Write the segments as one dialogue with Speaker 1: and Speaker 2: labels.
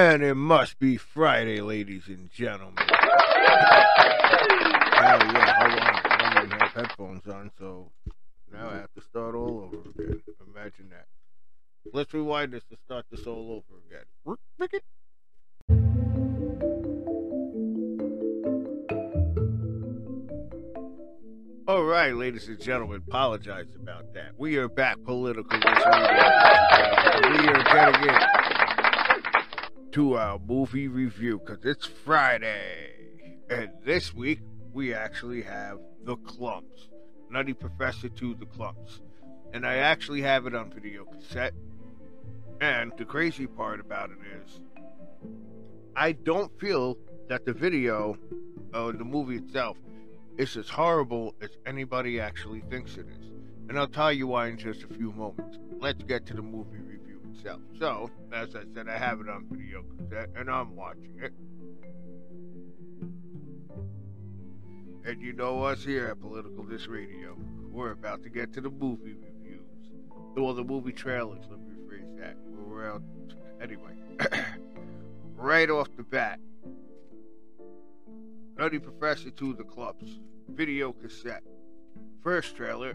Speaker 1: And it must be Friday, ladies and gentlemen. oh yeah, hold on. I don't even have headphones on, so now I have to start all over again. Imagine that. Let's rewind this to start this all over again. All right, ladies and gentlemen, apologize about that. We are back political. We are getting in to our movie review because it's Friday. And this week, we actually have The Klumps Nutty Professor to The Klumps. And I actually have it on video cassette. And the crazy part about it is, I don't feel that the video or the movie itself is as horrible as anybody actually thinks it is. And I'll tell you why in just a few moments. Let's get to the movie itself. So, as I said, I have it on video cassette and I'm watching it. And you know us here at Political This Radio. We're about to get to the movie reviews. Well, the movie trailers, let me rephrase that. We're around. Anyway. right off the bat. Nutty Professor to the Klumps, Video cassette. First trailer.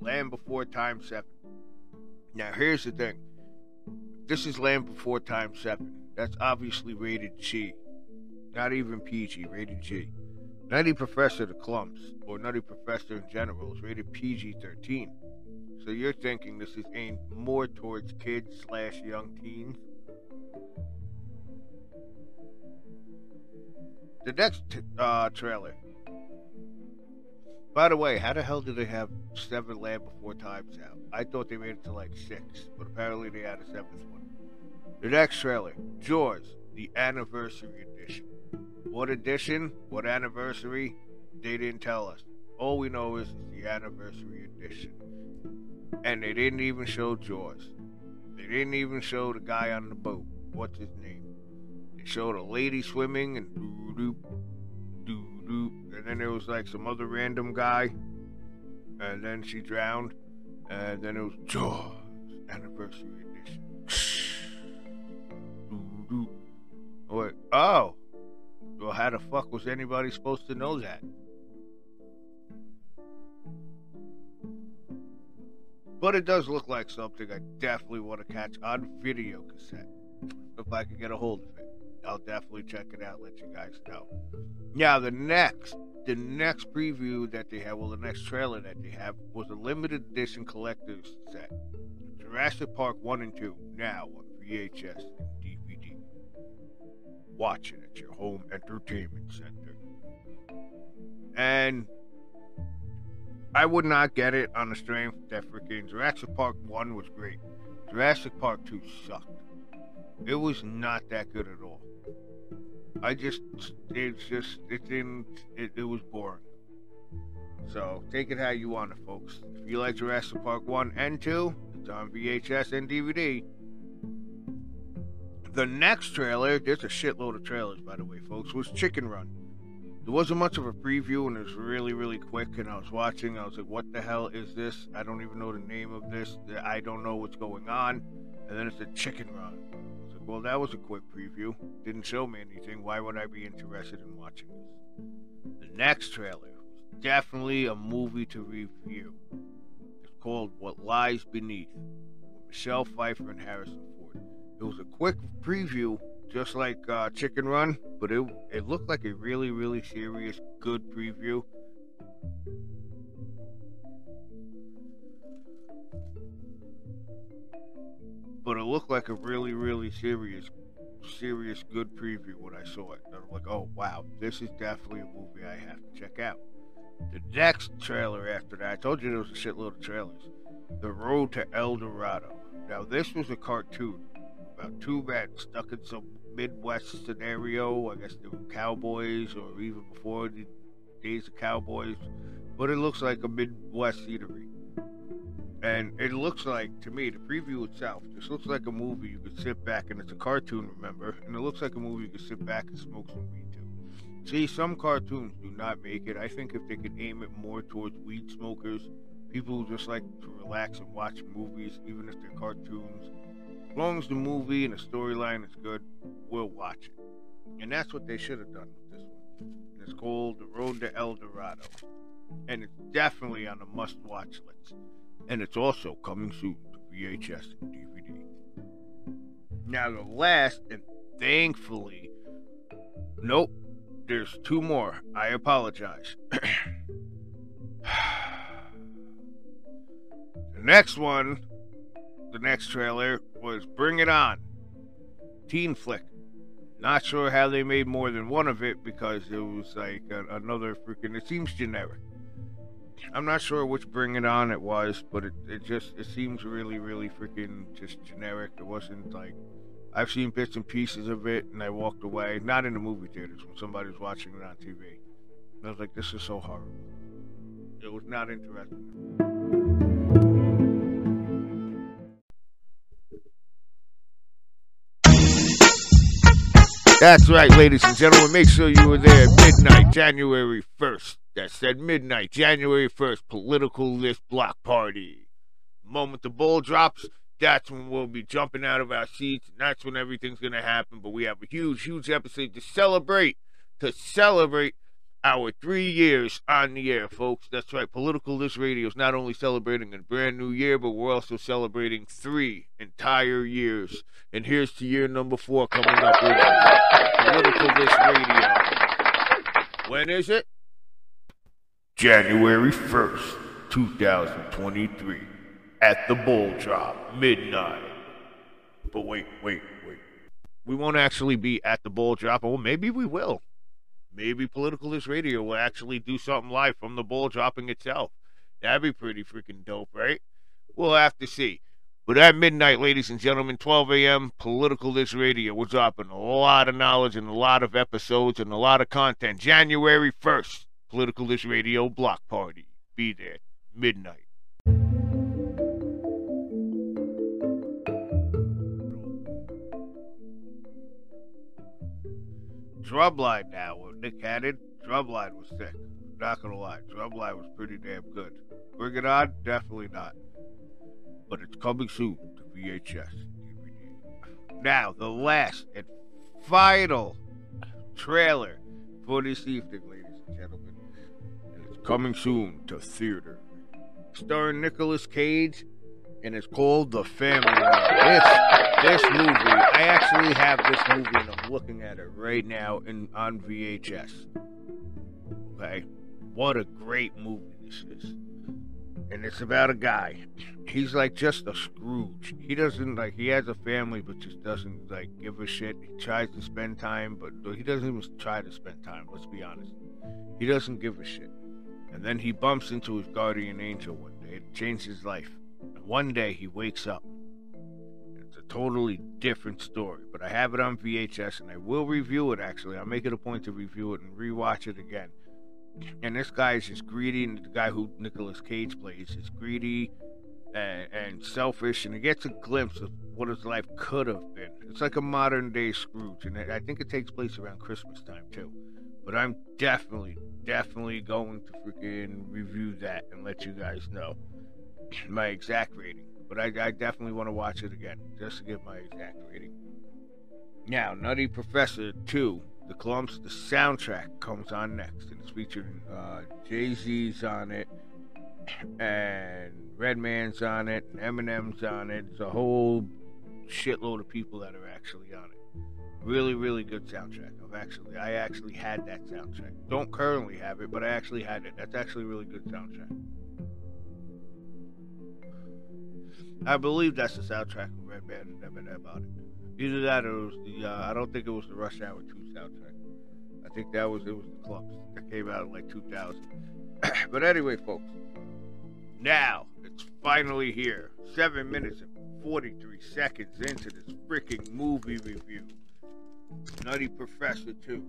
Speaker 1: Land Before Time 7. Now, here's the thing. This is Land Before Time 7. That's obviously rated G. Not even PG, rated G. Nutty Professor the Klumps, or Nutty Professor in general, is rated PG 13. So you're thinking this is aimed more towards kids slash young teens? The next uh, trailer. By the way, how the hell did they have seven Land Before Times out? I thought they made it to like six, but apparently they had a seventh one. The next trailer, Jaws, the anniversary edition. What edition? What anniversary? They didn't tell us. All we know is the anniversary edition. And they didn't even show Jaws. They didn't even show the guy on the boat. What's his name? They showed a lady swimming and doo doo doo doo. And there was like some other random guy. And then she drowned. And then it was Jaws anniversary edition. Wait, oh. Well, how the fuck was anybody supposed to know that? But it does look like something I definitely want to catch on video cassette. If I can get a hold of it. I'll definitely check it out, let you guys know. Now the next the next preview that they have, well the next trailer that they have was a limited edition collector's set. Jurassic Park 1 and 2, now on VHS and DVD. Watch it at your home entertainment center. And I would not get it on the strength that freaking Jurassic Park 1 was great. Jurassic Park 2 sucked. It was not that good at all. I just, it's just, it didn't, it, it was boring. So take it how you want it, folks. If you like Jurassic Park 1 and 2, it's on VHS and DVD. The next trailer, there's a shitload of trailers, by the way, folks, was Chicken Run. There wasn't much of a preview, and it was really, really quick. And I was watching, I was like, what the hell is this? I don't even know the name of this. I don't know what's going on. And then it's a Chicken Run. Well, that was a quick preview. Didn't show me anything. Why would I be interested in watching this? The next trailer was definitely a movie to review. It's called What Lies Beneath with Michelle Pfeiffer and Harrison Ford. It was a quick preview just like uh, Chicken Run, but it it looked like a really really serious good preview. But it looked like a really really serious serious good preview when I saw it. And I'm like, oh wow, this is definitely a movie I have to check out. The next trailer after that, I told you there was a shitload of trailers. The Road to El Dorado. Now this was a cartoon about two men stuck in some Midwest scenario. I guess they were cowboys, or even before the days of cowboys. But it looks like a Midwest scenery. And it looks like, to me, the preview itself, just looks like a movie you could sit back, and it's a cartoon, remember? And it looks like a movie you could sit back and smoke some weed to. See, some cartoons do not make it. I think if they could aim it more towards weed smokers, people who just like to relax and watch movies, even if they're cartoons, As long as the movie and the storyline is good, we'll watch it. And that's what they should have done with this one. It's called The Road to El Dorado. And it's definitely on the must watch list. And it's also coming soon to VHS and DVD. Now, the last, and thankfully, nope, there's two more. I apologize. the next one, the next trailer, was Bring It On. Teen flick. Not sure how they made more than one of it because it was like a, another freaking. It seems generic. I'm not sure which Bring It On it was, but it, it just it seems really really freaking just generic. It wasn't like I've seen bits and pieces of it, and I walked away. Not in the movie theaters when somebody was watching it on TV. And I was like, this is so horrible. It was not interesting. That's right, ladies and gentlemen. Make sure you were there at midnight, January 1st. That said midnight, January 1st, political list block party. The moment the ball drops, that's when we'll be jumping out of our seats, and that's when everything's going to happen. But we have a huge, huge episode to celebrate, to celebrate our three years on the air, folks. That's right. Political List Radio is not only celebrating a brand new year, but we're also celebrating three entire years. And here's to year number four coming up with Political List Radio. When is it? January 1st, 2023. At the Bull Drop, midnight. But wait, wait, wait. We won't actually be at the Bull Drop. Well, maybe we will maybe Political List Radio will actually do something live from the ball dropping itself. That'd be pretty freaking dope, right? We'll have to see. But at midnight, ladies and gentlemen, 12 a.m., Political List Radio. We're dropping a lot of knowledge and a lot of episodes and a lot of content. January 1st, Political List Radio Block Party. Be there. Midnight. Drumline now with Nick Cannon. Drumline was sick. Not gonna lie, Drumline was pretty damn good. Bring it on, definitely not. But it's coming soon to VHS Now, the last and final trailer for this evening, ladies and gentlemen. Coming soon to theater. Starring Nicolas Cage, and it's called The Family. This, this movie, I actually have this movie and I'm looking at it right now in on VHS. Okay? What a great movie this is. And it's about a guy. He's like just a Scrooge. He doesn't like he has a family but just doesn't like give a shit. He tries to spend time, but he doesn't even try to spend time, let's be honest. He doesn't give a shit. And then he bumps into his guardian angel one day. It changed his life. And one day he wakes up. It's a totally different story, but I have it on VHS and I will review it actually. I'll make it a point to review it and rewatch it again. And this guy is just greedy, and the guy who Nicolas Cage plays is greedy and, and selfish, and he gets a glimpse of what his life could have been. It's like a modern day Scrooge, and I think it takes place around Christmas time too. But I'm definitely, definitely going to freaking review that and let you guys know my exact rating. But I, I definitely want to watch it again just to get my exact rating. Now, Nutty Professor 2, The Clumps, the soundtrack comes on next, and it's featuring uh, Jay Z's on it, and Redman's on it, and Eminem's on it. It's a whole shitload of people that are actually on it. Really, really good soundtrack. I've actually, I actually had that soundtrack. Don't currently have it, but I actually had it. That's actually a really good soundtrack. I believe that's the soundtrack of Redman and Eminem about it. Either that or it was the uh, I don't think it was the Rush Hour 2 soundtrack. I think that was it was the Klumps that came out in like 2000. but anyway, folks, now it's finally here. Seven minutes and 43 seconds into this freaking movie review. Nutty Professor 2.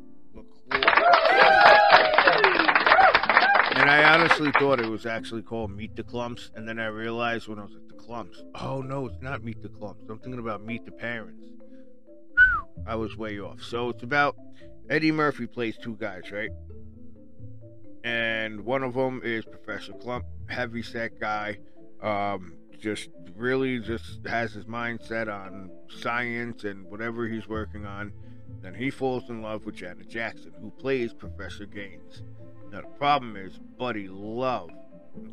Speaker 1: And I honestly thought it was actually called Meet the Klumps, and then I realized when I was like, the Klumps. Oh no, it's not Meet the Klumps. I'm thinking about Meet the Parents. I was way off. So it's about Eddie Murphy plays two guys, right? And one of them is Professor Klump, heavy set guy, um, just really just has his mindset on science and whatever he's working on. Then he falls in love with Janet Jackson, who plays Professor Gaines. Now the problem is Buddy Love.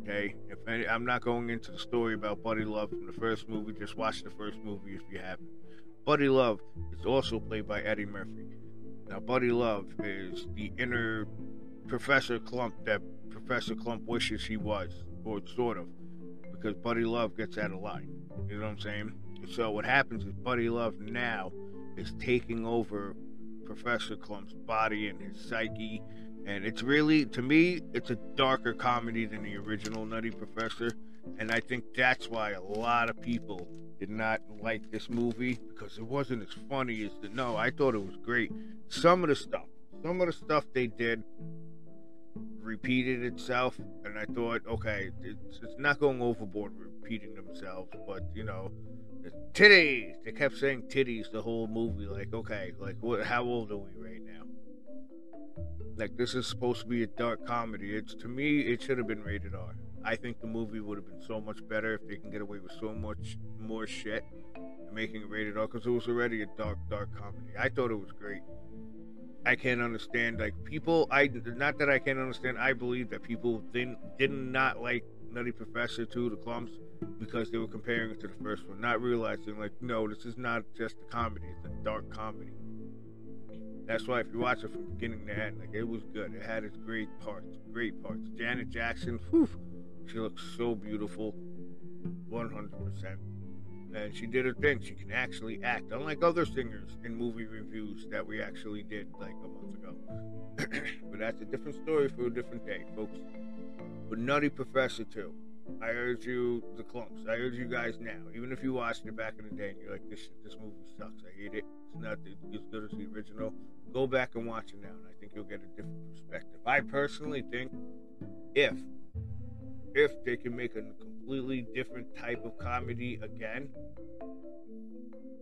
Speaker 1: Okay, if any, I'm not going into the story about Buddy Love from the first movie, just watch the first movie if you haven't. Buddy Love is also played by Eddie Murphy. Now, Buddy Love is the inner Professor Klump that Professor Klump wishes he was, or sort of, because Buddy Love gets out of line. You know what I'm saying? So what happens is Buddy Love now is taking over Professor Klump's body and his psyche, and it's really, to me, it's a darker comedy than the original Nutty Professor, and I think that's why a lot of people did not like this movie because it wasn't as funny as the. No, I thought it was great. Some of the stuff, some of the stuff they did repeated itself, and I thought, okay, it's, it's not going overboard repeating themselves, but you know, titties. They kept saying titties the whole movie. Like, okay, like what? How old are we right now? Like this is supposed to be a dark comedy. It's to me, it should have been rated R. I think the movie would have been so much better if they can get away with so much more shit making it rated R because it was already a dark, dark comedy. I thought it was great. I can't understand like people. I not that I can't understand. I believe that people didn't did not like Nutty Professor to the Klumps because they were comparing it to the first one, not realizing like no, this is not just a comedy; it's a dark comedy. That's why if you watch it from beginning to end, like it was good. It had its great parts, great parts. Janet Jackson, whew, she looks so beautiful, 100%. And she did her thing. She can actually act, unlike other singers in movie reviews that we actually did like a month ago. but that's a different story for a different day, folks. But Nutty Professor too. I urge you, the Klumps. I urge you guys now, even if you watched it back in the day and you're like, this this movie sucks. I hate it. It's not as good as the original. Go back and watch it now, and I think you'll get a different perspective. I personally think if if they can make a completely different type of comedy again.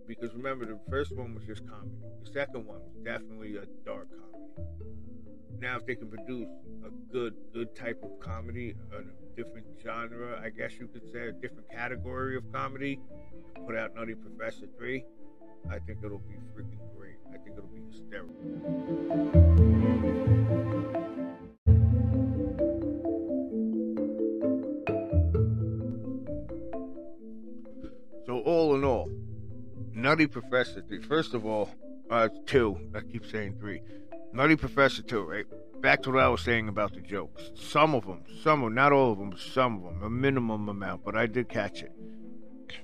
Speaker 1: Because remember, the first one was just comedy. The second one was definitely a dark comedy. Now, if they can produce a good, good type of comedy, a different genre, I guess you could say, a different category of comedy, put out Nutty Professor 3, I think it'll be freaking great. I think it'll be hysterical. So all in all, Nutty Professor 3. First of all, uh, 2. I keep saying 3. Nutty Professor 2, right? Back to what I was saying about the jokes. Some of them, some of not all of them, some of them, a minimum amount, but I did catch it.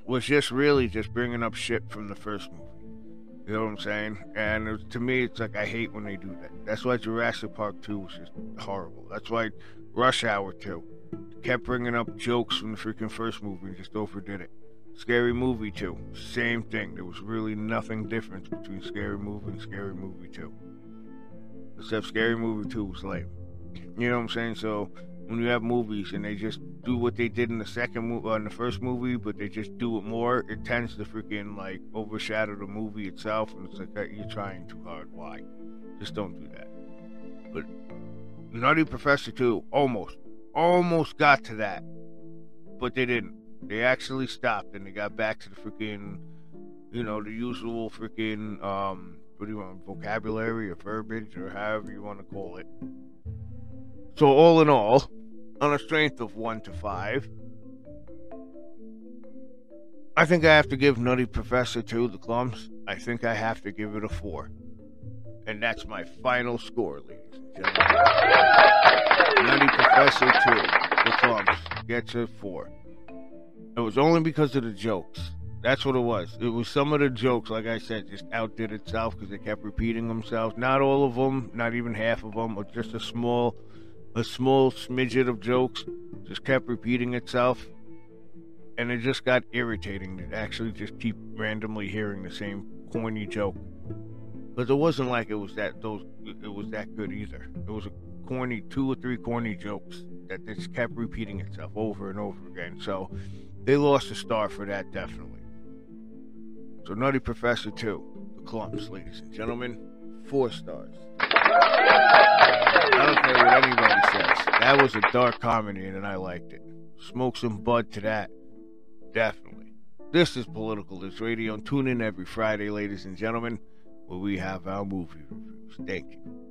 Speaker 1: Was just really just bringing up shit from the first movie. You know what I'm saying? And to me, it's like I hate when they do that. That's why Jurassic Park 2 was just horrible. That's why Rush Hour 2 kept bringing up jokes from the freaking first movie and just overdid it. Scary Movie 2, same thing. There was really nothing different between Scary Movie and Scary Movie 2. Except Scary Movie 2 was lame. You know what I'm saying? So when you have movies and they just do what they did in the second movie, uh, in the first movie, but they just do it more, it tends to freaking like overshadow the movie itself, and it's like you're trying too hard. Why? Just don't do that. But Nutty Professor 2 almost, almost got to that, but they didn't. They actually stopped and they got back to the freaking, you know, the usual freaking, um, what do you want, vocabulary or verbiage or however you want to call it. So, all in all, on a strength of 1 to 5, I think I have to give Nutty Professor 2 the Klumps. I think I have to give it a 4. And that's my final score, ladies and gentlemen. Nutty Professor 2, the Klumps, gets a 4. It was only because of the jokes. That's what it was. It was some of the jokes, like I said, just outdid itself because they kept repeating themselves. Not all of them, not even half of them, but just a small, a small smidget of jokes just kept repeating itself, and it just got irritating to actually just keep randomly hearing the same corny joke. Because it wasn't like it was that those, it was that good either. It was a corny, two or three corny jokes that just kept repeating itself over and over again. So they lost a star for that, definitely. So Nutty Professor 2, The Klumps, ladies and gentlemen, four stars. I don't care what anybody says. That was a dark comedy and I liked it. Smoke some bud to that. Definitely. This is Political This Radio. Tune in every Friday, ladies and gentlemen, where we have our movie reviews. Thank you.